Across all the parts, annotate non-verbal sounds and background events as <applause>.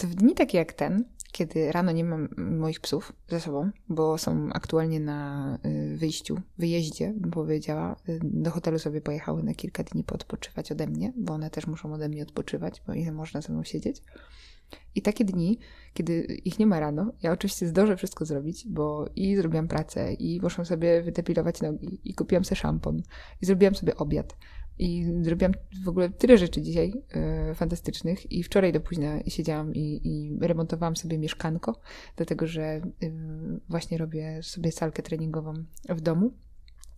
to w dni takie jak ten, kiedy rano nie mam moich psów ze sobą, bo są aktualnie na y, wyjściu, wyjeździe, bym powiedziała. Y, do hotelu sobie pojechały na kilka dni poodpoczywać ode mnie, bo one też muszą ode mnie odpoczywać, bo ile można ze mną siedzieć. I takie dni, kiedy ich nie ma rano, ja oczywiście zdążę wszystko zrobić, bo i zrobiłam pracę, i muszę sobie wydepilować nogi, i kupiłam sobie szampon, i zrobiłam sobie obiad, i zrobiłam w ogóle tyle rzeczy dzisiaj e, fantastycznych. I wczoraj do późna siedziałam i, i, remontowałam sobie mieszkanko, dlatego że e, właśnie robię sobie salkę treningową w domu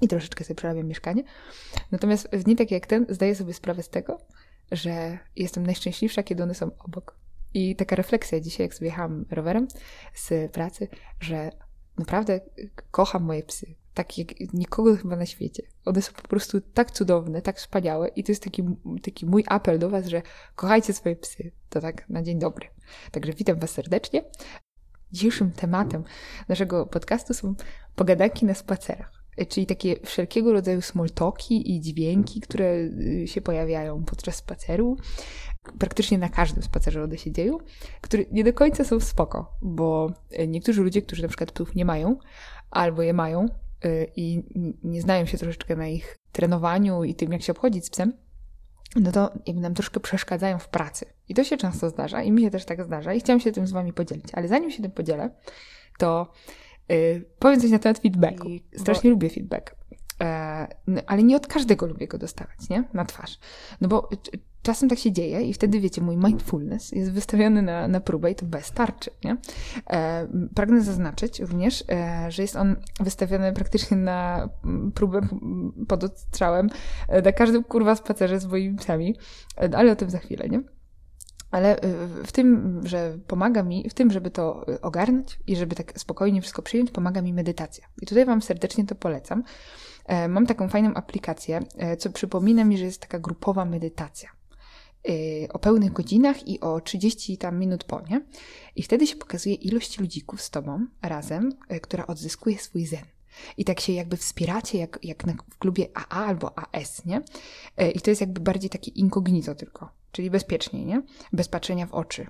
i troszeczkę sobie przerabiam mieszkanie. Natomiast w dni takie jak ten zdaję sobie sprawę z tego, że jestem najszczęśliwsza, kiedy one są obok. I taka refleksja dzisiaj, jak sobie jechałam rowerem z pracy, że naprawdę kocham moje psy tak jak nikogo chyba na świecie. One są po prostu tak cudowne, tak wspaniałe i to jest taki, taki mój apel do Was, że kochajcie swoje psy. To tak na dzień dobry. Także witam Was serdecznie. Dzisiejszym tematem naszego podcastu są pogadanki na spacerach. Czyli takie wszelkiego rodzaju smoltoki i dźwięki, które y, się pojawiają podczas spaceru. Praktycznie na każdym spacerze one się dzieją, które nie do końca są spoko, bo niektórzy ludzie, którzy na przykład psów nie mają, albo je mają, Y, i nie znają się troszeczkę na ich trenowaniu i tym, jak się obchodzić z psem, no to jakby nam troszkę przeszkadzają w pracy. I to się często zdarza i mi się też tak zdarza i chciałam się tym z Wami podzielić. Ale zanim się tym podzielę, to yy, powiem coś na temat feedbacku. Strasznie bo... lubię feedback. E, no, ale nie od każdego lubię go dostawać, nie? Na twarz. No bo czasem tak się dzieje i wtedy, wiecie, mój mindfulness jest wystawiony na, na próbę i to bez tarczy, nie? E, pragnę zaznaczyć również, e, że jest on wystawiony praktycznie na próbę pod odstrzałem e, na każdym, kurwa, spacerze z moimi psami, e, ale o tym za chwilę, nie? Ale w tym, że pomaga mi, w tym, żeby to ogarnąć i żeby tak spokojnie wszystko przyjąć, pomaga mi medytacja. I tutaj Wam serdecznie to polecam. E, mam taką fajną aplikację, co przypomina mi, że jest taka grupowa medytacja. Y, o pełnych godzinach i o 30 tam minut po, nie? I wtedy się pokazuje ilość ludzików z tobą razem, y, która odzyskuje swój zen. I tak się jakby wspieracie, jak, jak na, w klubie AA albo AS, nie? Y, I to jest jakby bardziej takie incognito tylko, czyli bezpiecznie, nie? Bez patrzenia w oczy.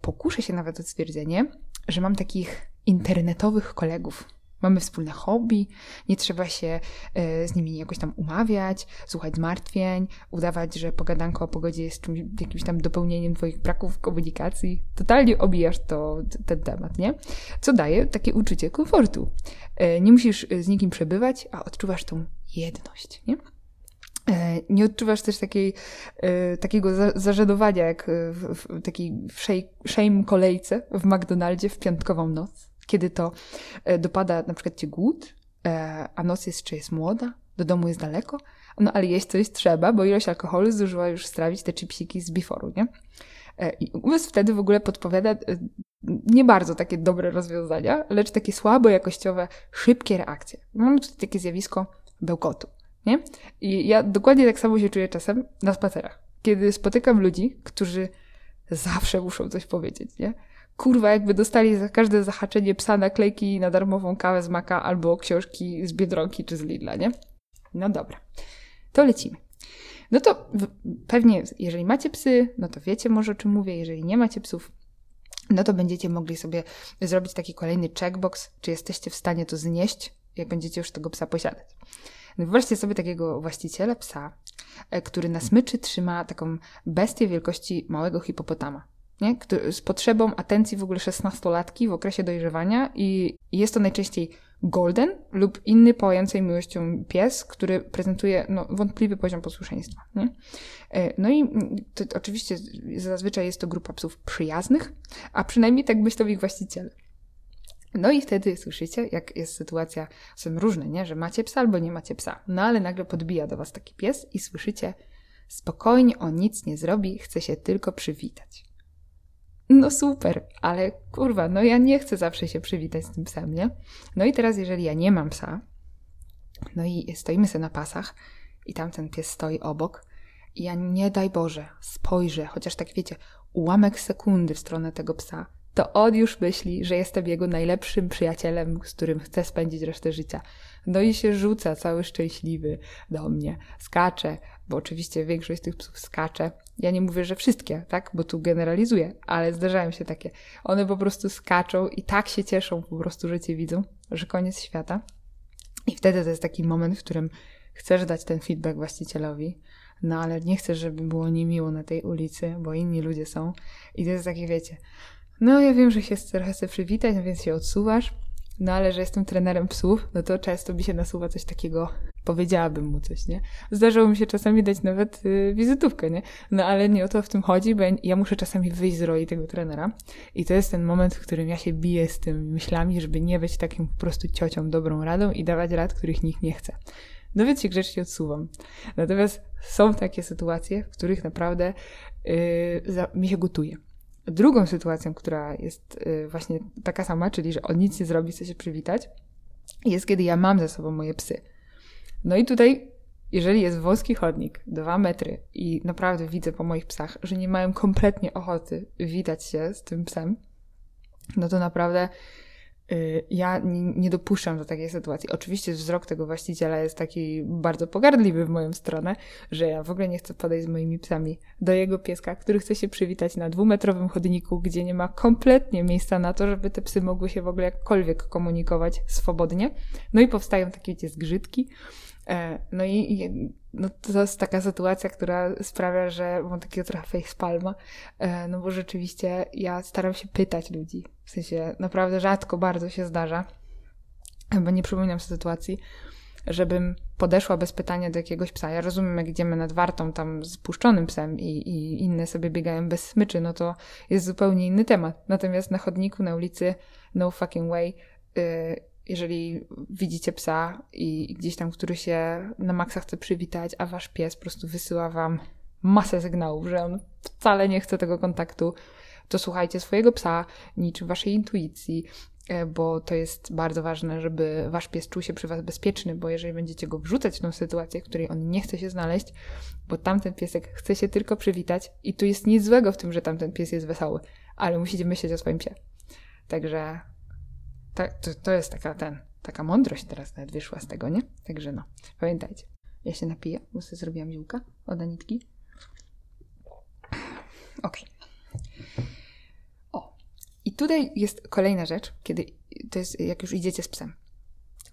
Pokuszę się nawet o stwierdzenie, że mam takich internetowych kolegów, Mamy wspólne hobby, nie trzeba się e, z nimi jakoś tam umawiać, słuchać zmartwień, udawać, że pogadanko o pogodzie jest czymś, jakimś tam dopełnieniem Twoich braków komunikacji. Totalnie obijasz to, ten temat, nie? Co daje takie uczucie komfortu. E, nie musisz z nikim przebywać, a odczuwasz tą jedność, nie? E, nie odczuwasz też takiej, takiego zażenowania jak w, w takiej shame kolejce w McDonaldzie w piątkową noc kiedy to e, dopada na przykład cię głód, e, a noc jest, czy jest młoda, do domu jest daleko, no ale jeść coś trzeba, bo ilość alkoholu zdążyła już strawić te chipsiki z biforu, nie? E, I umysł wtedy w ogóle podpowiada nie bardzo takie dobre rozwiązania, lecz takie słabe, jakościowe, szybkie reakcje. Mamy tutaj takie zjawisko bełkotu, nie? I ja dokładnie tak samo się czuję czasem na spacerach. Kiedy spotykam ludzi, którzy zawsze muszą coś powiedzieć, nie? Kurwa, jakby dostali za każde zahaczenie psa naklejki na darmową kawę z Maka albo książki z Biedronki czy z Lidla, nie? No dobra, to lecimy. No to pewnie, jeżeli macie psy, no to wiecie może o czym mówię. Jeżeli nie macie psów, no to będziecie mogli sobie zrobić taki kolejny checkbox, czy jesteście w stanie to znieść, jak będziecie już tego psa posiadać. No wyobraźcie sobie takiego właściciela psa, e, który na smyczy trzyma taką bestię wielkości małego hipopotama nie? z potrzebą atencji w ogóle 16-latki w okresie dojrzewania i jest to najczęściej golden lub inny pałającej miłością pies, który prezentuje no, wątpliwy poziom posłuszeństwa. Nie? E, no i to, oczywiście zazwyczaj jest to grupa psów przyjaznych, a przynajmniej tak myślą ich właściciele. No i wtedy słyszycie, jak jest sytuacja, są różne, nie? że macie psa albo nie macie psa. No ale nagle podbija do was taki pies i słyszycie, spokojnie on nic nie zrobi, chce się tylko przywitać no super, ale kurwa, no ja nie chcę zawsze się przywitać z tym psem, nie? No i teraz, jeżeli ja nie mam psa, no i stoimy sobie na pasach i tam ten pies stoi obok i ja nie daj Boże spojrzę, chociaż tak wiecie, ułamek sekundy w stronę tego psa, to on już myśli, że jestem jego najlepszym przyjacielem, z którym chce spędzić resztę życia. No i się rzuca cały szczęśliwy do mnie, skacze, bo oczywiście większość tych psów skacze. Ja nie mówię, że wszystkie, tak, bo tu generalizuję, ale zdarzają się takie. One po prostu skaczą i tak się cieszą po prostu, że cię widzą, że koniec świata. I wtedy to jest taki moment, w którym chcesz dać ten feedback właścicielowi, no ale nie chcesz, żeby było niemiło na tej ulicy, bo inni ludzie są. I to jest takie, wiecie, no ja wiem, że się trochę chcę przywitać, no więc się odsuwasz, no ale że jestem trenerem psów, no to często mi się nasuwa coś takiego, powiedziałabym mu coś, nie? Zdarzało mi się czasami dać nawet y, wizytówkę, nie? No ale nie o to w tym chodzi, bo ja, muszę czasami wyjść z roli tego trenera i to jest ten moment, w którym ja się biję z tymi myślami, żeby nie być takim po prostu ciocią dobrą radą i dawać rad, których nikt nie chce. No więc się grzecznie odsuwam. Natomiast są takie sytuacje, w których naprawdę yy, za, mi się gotuje. Drugą sytuacją, która jest yy, właśnie taka sama, czyli że on nic nie zrobi, chce się przywitać, jest kiedy ja mam ze sobą moje psy. No i tutaj, jeżeli jest wąski chodnik, dwa metry i naprawdę widzę po moich psach, że nie mają kompletnie ochoty witać się z tym psem, no to naprawdę Y, ja nie dopuszczam do takiej sytuacji. Oczywiście wzrok tego właściciela jest taki bardzo pogardliwy w moją stronę, że ja w ogóle nie chcę podejść z moimi psami do jego pieska, który chce się przywitać na dwumetrowym chodniku, gdzie nie ma kompletnie miejsca na to, żeby te psy mogły się w ogóle jakkolwiek komunikować swobodnie. No i powstają takie wiecie, zgrzytki. E, no i no to jest taka sytuacja, która sprawia, że mam takiego trochę facepalma, e, no bo rzeczywiście ja staram się pytać ludzi, w sensie naprawdę rzadko bardzo się zdarza, bo nie przypominam sobie sytuacji, żebym podeszła bez pytania do jakiegoś psa. Ja rozumiem, jak idziemy nad wartą tam z puszczonym psem i, i inne sobie biegają bez smyczy, no to jest zupełnie inny temat. Natomiast na chodniku, na ulicy, no fucking way, yy, jeżeli widzicie psa i gdzieś tam, który się na maksa chce przywitać, a wasz pies po prostu wysyła wam masę sygnałów, że on wcale nie chce tego kontaktu, to słuchajcie swojego psa, niczym waszej intuicji, e, bo to jest bardzo ważne, żeby wasz pies czuł się przy was bezpieczny, bo jeżeli będziecie go wrzucać w tą sytuację, w której on nie chce się znaleźć, bo tamten piesek chce się tylko przywitać i tu jest nic złego w tym, że tamten pies jest wesoły, ale musicie myśleć o swoim psie. Także to, to, to jest taka ten, taka mądrość teraz nawet wyszła z tego, nie? Także no, pamiętajcie. Ja się napiję, bo sobie zrobiłam ziółka od Anitki. Okej. O. I tutaj jest kolejna rzecz, kiedy to jest, jak już idziecie z psem.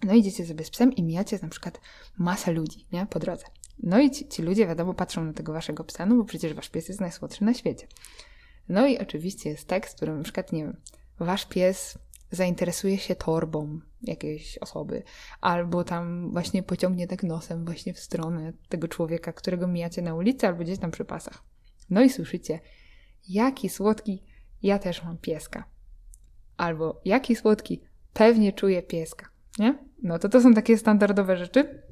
No idziecie sobie z psem i mijacie na przykład masę ludzi, nie? Po drodze. No i ci, ci ludzie, wiadomo, patrzą na tego waszego psa, no bo przecież wasz pies jest najsłodszy na świecie. No i oczywiście jest tekst, w którym na przykład, nie wiem, wasz pies zainteresuje się torbą jakiejś osoby, albo tam właśnie pociągnie tak nosem właśnie w stronę tego człowieka, którego mijacie na ulicy, albo gdzieś tam przy pasach. No i słyszycie, jaki słodki, ja też mam pieska. Albo jaki słodki, pewnie czuję pieska. Nie? No to to są takie standardowe rzeczy,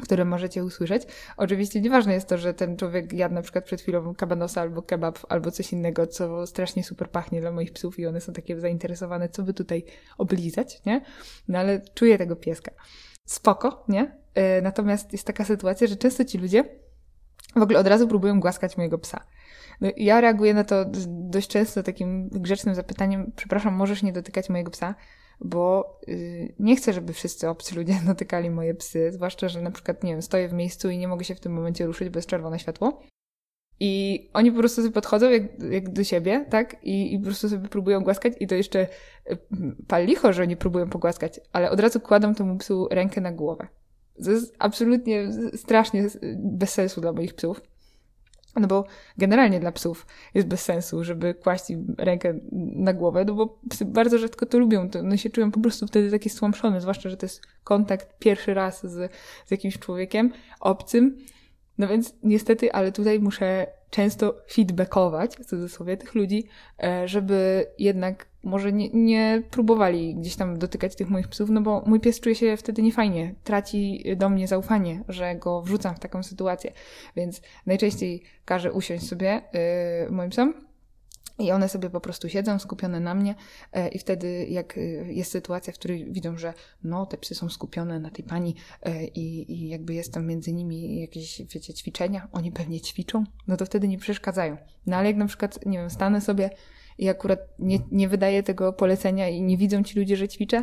które możecie usłyszeć. Oczywiście nieważne jest to, że ten człowiek jadł na przykład przed chwilą kabanosa albo kebab albo coś innego, co strasznie super pachnie dla moich psów i one są takie zainteresowane, co by tutaj oblizać, nie? No ale czuję tego pieska. Spoko, nie? E, natomiast jest taka sytuacja, że często ci ludzie w ogóle od razu próbują głaskać mojego psa. No, ja reaguję na to dość często takim grzecznym zapytaniem, przepraszam, możesz nie dotykać mojego psa? Bo yy, nie chcę, żeby wszyscy obcy ludzie <laughs> dotykali moje psy, zwłaszcza, że na przykład, nie wiem, stoję w miejscu i nie mogę się w tym momencie ruszyć, jest czerwone światło. I oni po prostu sobie podchodzą jak, jak do siebie, tak? I, I po prostu sobie próbują głaskać i to jeszcze y, pal licho, że oni próbują pogłaskać, ale od razu kładą temu psu rękę na głowę. To jest absolutnie strasznie bez sensu dla moich psów. No bo generalnie dla psów jest bez sensu, żeby kłaść im rękę na głowę, no bo psy bardzo rzadko to lubią. To one się czują po prostu wtedy takie stłamszone, zwłaszcza, że to jest kontakt pierwszy raz z, z jakimś człowiekiem obcym. No więc niestety, ale tutaj muszę często feedbackować, w cudzysłowie, tych ludzi, e, żeby jednak może nie, nie próbowali gdzieś tam dotykać tych moich psów, no bo mój pies czuje się wtedy niefajnie, traci do mnie zaufanie, że go wrzucam w taką sytuację. Więc najczęściej każę usiąść sobie yy, moim psom i one sobie po prostu siedzą skupione na mnie e, i wtedy jak e, jest sytuacja, w której widzą, że no te psy są skupione na tej pani e, i, i jakby jestem między nimi jakieś, wiecie, ćwiczenia, oni pewnie ćwiczą, no to wtedy nie przeszkadzają. No ale jak na przykład, nie wiem, stanę sobie i akurat nie, nie wydaję tego polecenia i nie widzą ci ludzie, że ćwiczę,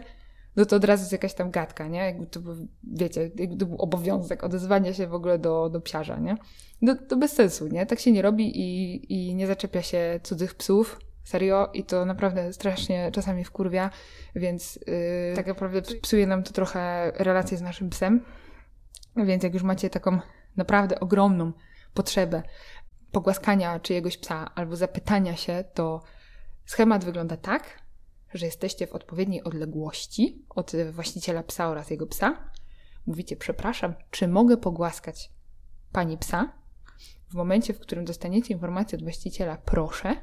no to od razu jest jakaś tam gadka, nie? Jakby to był, wiecie, jakby to był obowiązek odezwania się w ogóle do, do psiarza, nie? No to bez sensu, nie? Tak się nie robi i, i nie zaczepia się cudzych psów, serio, i to naprawdę strasznie czasami wkurwia, więc yy, tak naprawdę psuje nam to trochę relacje z naszym psem, więc jak już macie taką naprawdę ogromną potrzebę pogłaskania czyjegoś psa albo zapytania się, to schemat wygląda tak, że jesteście w odpowiedniej odległości od właściciela psa oraz jego psa. Mówicie, przepraszam, czy mogę pogłaskać pani psa? W momencie, w którym dostaniecie informację od właściciela, proszę,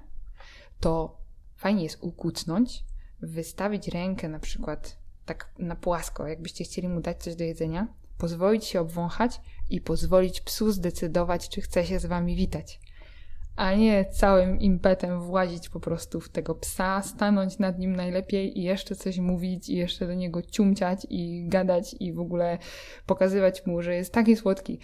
to fajnie jest ukucnąć, wystawić rękę na przykład tak na płasko, jakbyście chcieli mu dać coś do jedzenia, pozwolić się obwąchać i pozwolić psu zdecydować, czy chce się z wami witać. A nie całym impetem włazić po prostu w tego psa, stanąć nad nim najlepiej i jeszcze coś mówić, i jeszcze do niego ciumciać i gadać i w ogóle pokazywać mu, że jest taki słodki.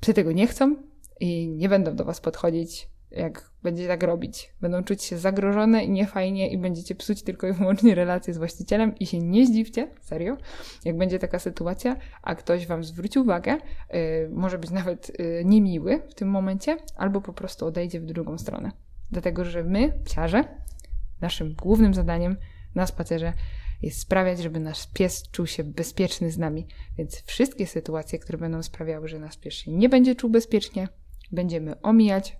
Psy tego nie chcą i nie będą do was podchodzić jak będziecie tak robić. Będą czuć się zagrożone i niefajnie i będziecie psuć tylko i wyłącznie relacje z właścicielem i się nie zdziwcie, serio, jak będzie taka sytuacja, a ktoś wam zwróci uwagę, yy, może być nawet yy, niemiły w tym momencie, albo po prostu odejdzie w drugą stronę. Dlatego, że my, psiarze, naszym głównym zadaniem na spacerze jest sprawiać, żeby nasz pies czuł się bezpieczny z nami. Więc wszystkie sytuacje, które będą sprawiały, że nasz pies się nie będzie czuł bezpiecznie, będziemy omijać,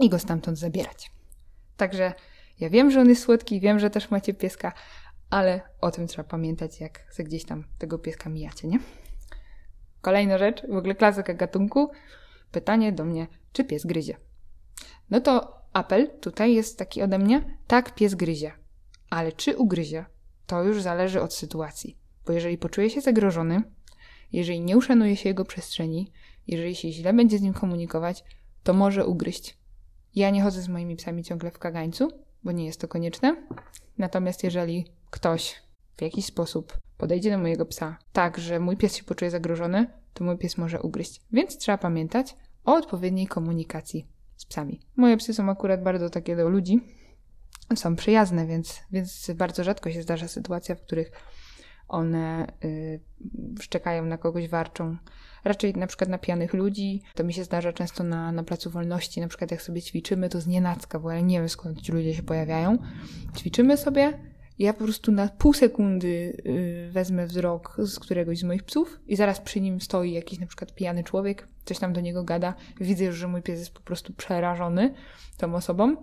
i go stamtąd zabierać. Także ja wiem, że on jest słodki, wiem, że też macie pieska, ale o tym trzeba pamiętać, jak se gdzieś tam tego pieska mijacie, nie? Kolejna rzecz, w ogóle klasyka gatunku. Pytanie do mnie, czy pies gryzie? No to apel tutaj jest taki ode mnie, tak, pies gryzie. Ale czy ugryzie, to już zależy od sytuacji. Bo jeżeli poczuje się zagrożony, jeżeli nie uszanuje się jego przestrzeni, jeżeli się źle będzie z nim komunikować, to może ugryźć. Ja nie chodzę z moimi psami ciągle w kagańcu, bo nie jest to konieczne. Natomiast jeżeli ktoś w jakiś sposób podejdzie do mojego psa tak, że mój pies się poczuje zagrożony, to mój pies może ugryźć. Więc trzeba pamiętać o odpowiedniej komunikacji z psami. Moje psy są akurat bardzo takie do ludzi, są przyjazne, więc, więc bardzo rzadko się zdarza sytuacja, w których one y, szczekają na kogoś, warczą raczej na przykład na pijanych ludzi. To mi się zdarza często na, na Placu Wolności, na przykład jak sobie ćwiczymy, to z nienacka, bo ja nie wiem skąd ci ludzie się pojawiają. Ćwiczymy sobie, ja po prostu na pół sekundy yy, wezmę wzrok z któregoś z moich psów i zaraz przy nim stoi jakiś na przykład pijany człowiek, coś tam do niego gada. Widzę że mój pies jest po prostu przerażony tą osobą.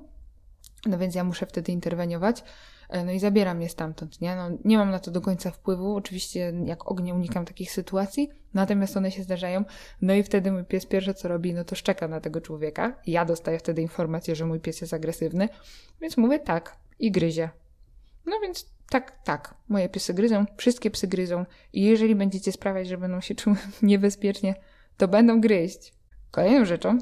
No więc ja muszę wtedy interweniować. E, no i zabiera mnie stamtąd, nie? No, nie mam na to do końca wpływu, oczywiście jak ognia unikam takich sytuacji, natomiast one się zdarzają, no i wtedy mój pies pierwsze co robi, no to szczeka na tego człowieka, ja dostaję wtedy informację, że mój pies jest agresywny, więc mówię tak i gryzie. No więc tak, tak, moje psy gryzą, wszystkie psy gryzą i jeżeli będziecie sprawiać, że będą się czuły <laughs> niebezpiecznie, to będą gryźć. Kolejną rzeczą,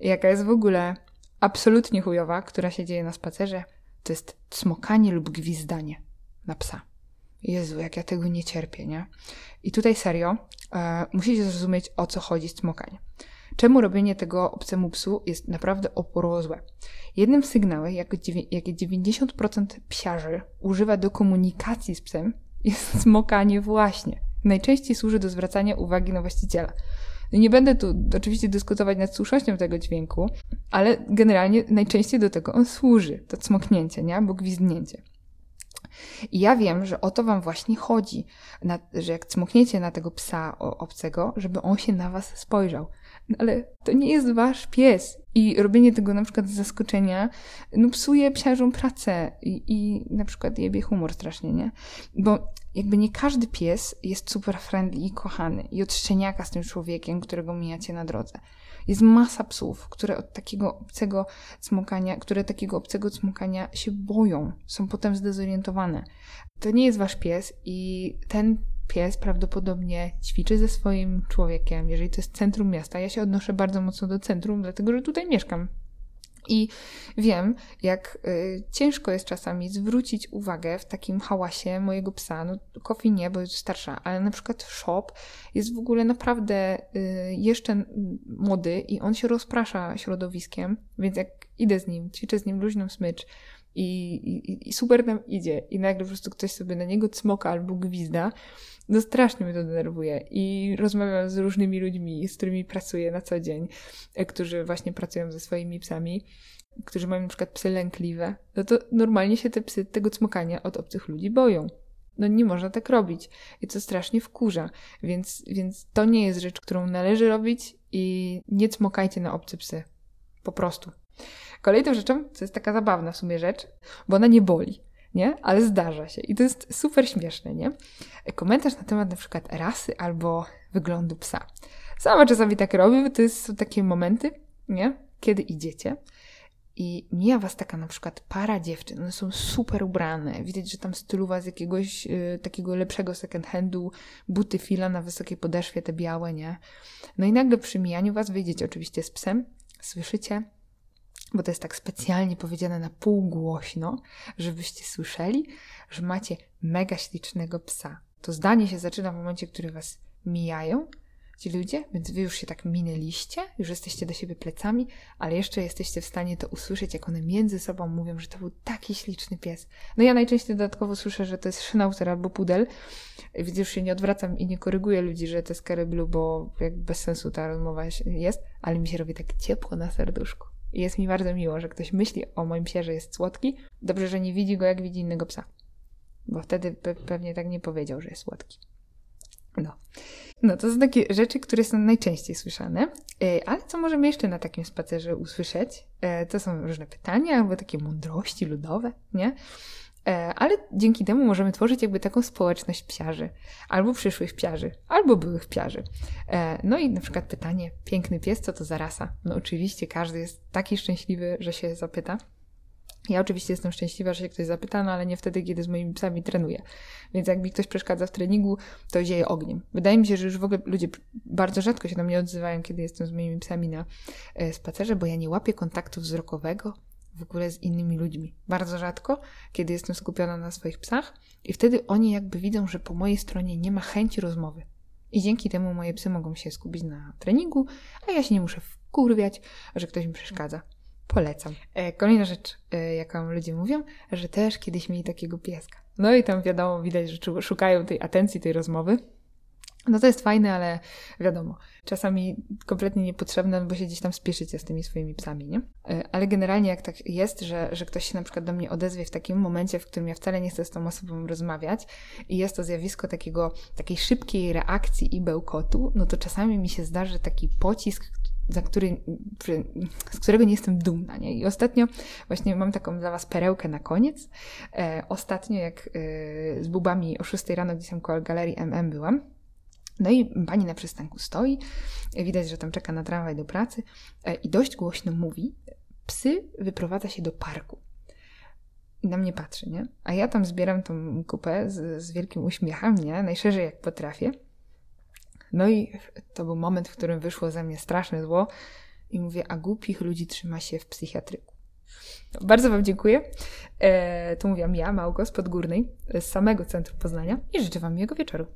jaka jest w ogóle absolutnie chujowa, która się dzieje na spacerze, to jest smokanie lub gwizdanie na psa. Jezu, jak ja tego nie cierpię, nie? I tutaj serio, e, musicie zrozumieć, o co chodzi z. Czemu robienie tego obcemu psu jest naprawdę oporozłe? Jednym z sygnałów, jakie 90% psiarzy używa do komunikacji z psem, jest <laughs> smokanie właśnie. Najczęściej służy do zwracania uwagi na właściciela. No nie będę tu oczywiście dyskutować nad słusznością tego dźwięku, ale generalnie najczęściej do tego on służy, to cmoknięcie, nie? Albo gwizdnięcie. I ja wiem, że o to wam właśnie chodzi, na, że jak cmokniecie na tego psa obcego, żeby on się na was spojrzał. Ale to nie jest wasz pies. I robienie tego na przykład z zaskoczenia, no psuje pracę i, i na przykład jebie humor strasznie, nie? Bo jakby nie każdy pies jest super friendly i kochany i od szczeniaka z tym człowiekiem, którego mijacie na drodze. Jest masa psów, które od takiego obcego cmokania, które takiego obcego cmokania się boją, są potem zdezorientowane. To nie jest wasz pies i ten pies prawdopodobnie ćwiczy ze swoim człowiekiem, jeżeli to jest centrum miasta. Ja się odnoszę bardzo mocno do centrum, dlatego że tutaj mieszkam. I wiem, jak y, ciężko jest czasami zwrócić uwagę w takim hałasie mojego psa. No, Kofi nie, bo jest starsza, ale na przykład Shop jest w ogóle naprawdę y, jeszcze młody i on się rozprasza środowiskiem, więc jak idę z nim, ćwiczę z nim luźną smycz, I, i, I super nam idzie. I nagle po prostu ktoś sobie na niego cmoka albo gwizda. No strasznie mnie to denerwuje. I rozmawiam z różnymi ludźmi, z którymi pracuję na co dzień, e, którzy właśnie pracują ze swoimi psami, którzy mają na przykład psy lękliwe. No to normalnie się te psy tego cmokania od obcych ludzi boją. No nie można tak robić. I to strasznie wkurza. Więc, więc to nie jest rzecz, którą należy robić i nie cmokajcie na obce psy. Po prostu. Kolejną rzeczą, co jest taka zabawna w sumie rzecz, bo ona nie boli, nie? Ale zdarza się. I to jest super śmieszne, nie? Komentarz na temat na przykład rasy albo wyglądu psa. Sama czasami tak robię, bo to są takie momenty, nie? Kiedy idziecie i mija was taka na przykład para dziewczyn, one są super ubrane, widać, że tam styluwa z jakiegoś y, takiego lepszego second handu, buty fila na wysokiej podeszwie, te białe, nie? No i nagle przy mijaniu was wyjdziecie oczywiście z psem, słyszycie, bo to jest tak specjalnie powiedziane na pół głośno, żebyście słyszeli, że macie mega ślicznego psa. To zdanie się zaczyna w momencie, w którym was mijają ci ludzie, więc wy już się tak minęliście, już jesteście do siebie plecami, ale jeszcze jesteście w stanie to usłyszeć, jak one między sobą mówią, że to był taki śliczny pies. No ja najczęściej dodatkowo słyszę, że to jest schnauzer albo pudel, więc już się nie odwracam i nie koryguję ludzi, że to jest Curry Blue, bo jak bez sensu ta rozmowa jest, ale mi się robi tak ciepło na serduszku. Jest mi bardzo miło, że ktoś myśli o moim psie, że jest słodki. Dobrze, że nie widzi go, jak widzi innego psa. Bo wtedy pe pewnie tak nie powiedział, że jest słodki. No. No, to są takie rzeczy, które są najczęściej słyszane. E, ale co możemy jeszcze na takim spacerze usłyszeć? E, to są różne pytania albo takie mądrości ludowe, nie? E, ale dzięki temu możemy tworzyć jakby taką społeczność psiarzy, albo przyszłych psiarzy, albo byłych psiarzy. No i na przykład pytanie, piękny pies, co to za rasa? No oczywiście każdy jest taki szczęśliwy, że się zapyta. Ja oczywiście jestem szczęśliwa, że się ktoś zapyta, no ale nie wtedy, kiedy z moimi psami trenuję. Więc jak mi ktoś przeszkadza w treningu, to zieje ogniem. Wydaje mi się, że już w ogóle ludzie bardzo rzadko się do mnie odzywają, kiedy jestem z moimi psami na e, spacerze, bo ja nie łapię kontaktu wzrokowego w ogóle z innymi ludźmi. Bardzo rzadko, kiedy jestem skupiona na swoich psach i wtedy oni jakby widzą, że po mojej stronie nie ma chęci rozmowy. I dzięki temu moje psy mogą się skupić na treningu, a ja się nie muszę wkurwiać, że ktoś mi przeszkadza. Polecam. E, kolejna rzecz, e, jaką ludzie mówią, że też kiedyś mieli takiego pieska. No i tam wiadomo, widać, że szukają tej atencji, tej rozmowy. No to jest fajne, ale wiadomo, czasami kompletnie niepotrzebne, bo się gdzieś tam spieszycie z tymi swoimi psami, nie? E, ale generalnie jak tak jest, że, że ktoś się na przykład do mnie odezwie w takim momencie, w którym ja wcale nie chcę z tą osobą rozmawiać i jest to zjawisko takiego, takiej szybkiej reakcji i bełkotu, no to czasami mi się zdarzy taki pocisk, za który, z którego nie jestem dumna. Nie? I ostatnio właśnie mam taką dla Was perełkę na koniec. E, ostatnio, jak e, z bubami o 6 rano gdzieś tam koło galerii MM byłam, no i pani na przystanku stoi, widać, że tam czeka na tramwaj do pracy e, i dość głośno mówi, psy wyprowadza się do parku. I na mnie patrzy, nie? A ja tam zbieram tą kupę z, z wielkim uśmiechem, nie? Najszerzej jak potrafię. No i to był moment, w którym wyszło ze mnie straszne zło i mówię, a głupich ludzi trzyma się w psychiatryku. Bardzo Wam dziękuję. E, to mówiłam ja, Małgo z Podgórnej, z samego centrum Poznania i życzę Wam miłego wieczoru.